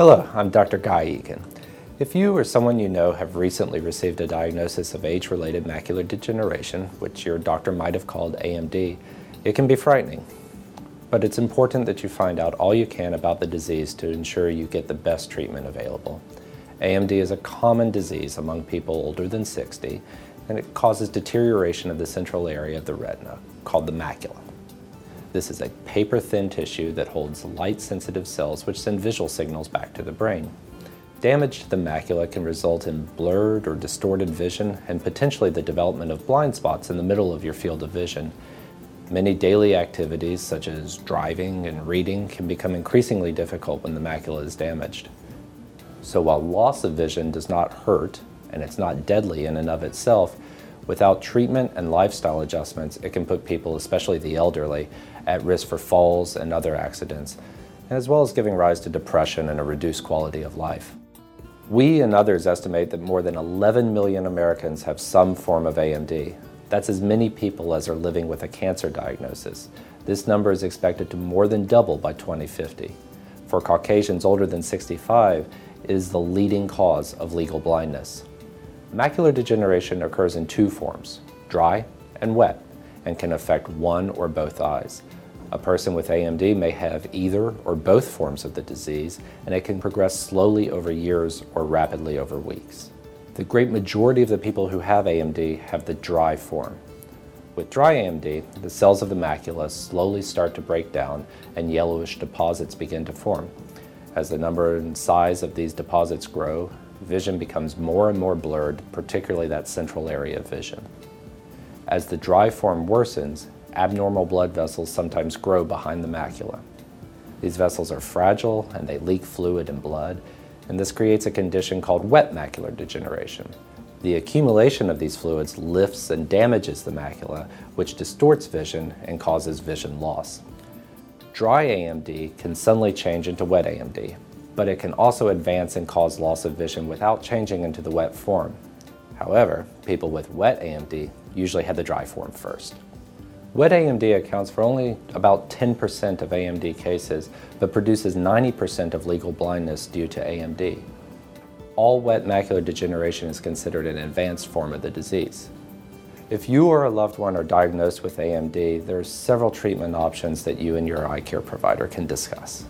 Hello, I'm Dr. Guy Egan. If you or someone you know have recently received a diagnosis of age-related macular degeneration, which your doctor might have called AMD, it can be frightening. But it's important that you find out all you can about the disease to ensure you get the best treatment available. AMD is a common disease among people older than 60, and it causes deterioration of the central area of the retina, called the macula. This is a paper-thin tissue that holds light-sensitive cells which send visual signals back to the brain. Damage to the macula can result in blurred or distorted vision and potentially the development of blind spots in the middle of your field of vision. Many daily activities, such as driving and reading, can become increasingly difficult when the macula is damaged. So while loss of vision does not hurt, and it's not deadly in and of itself, without treatment and lifestyle adjustments, it can put people, especially the elderly, at risk for falls and other accidents, as well as giving rise to depression and a reduced quality of life. We and others estimate that more than 11 million Americans have some form of AMD. That's as many people as are living with a cancer diagnosis. This number is expected to more than double by 2050. For Caucasians older than 65, it is the leading cause of legal blindness. Macular degeneration occurs in two forms, dry and wet, and can affect one or both eyes. A person with AMD may have either or both forms of the disease, and it can progress slowly over years or rapidly over weeks. The great majority of the people who have AMD have the dry form. With dry AMD, the cells of the macula slowly start to break down and yellowish deposits begin to form. As the number and size of these deposits grow, vision becomes more and more blurred, particularly that central area of vision. As the dry form worsens, abnormal blood vessels sometimes grow behind the macula. These vessels are fragile and they leak fluid and blood, and this creates a condition called wet macular degeneration. The accumulation of these fluids lifts and damages the macula, which distorts vision and causes vision loss. Dry AMD can suddenly change into wet AMD, but it can also advance and cause loss of vision without changing into the wet form. However, people with wet AMD usually have the dry form first. Wet AMD accounts for only about 10% of AMD cases, but produces 90% of legal blindness due to AMD. All wet macular degeneration is considered an advanced form of the disease. If you or a loved one are diagnosed with AMD, there are several treatment options that you and your eye care provider can discuss.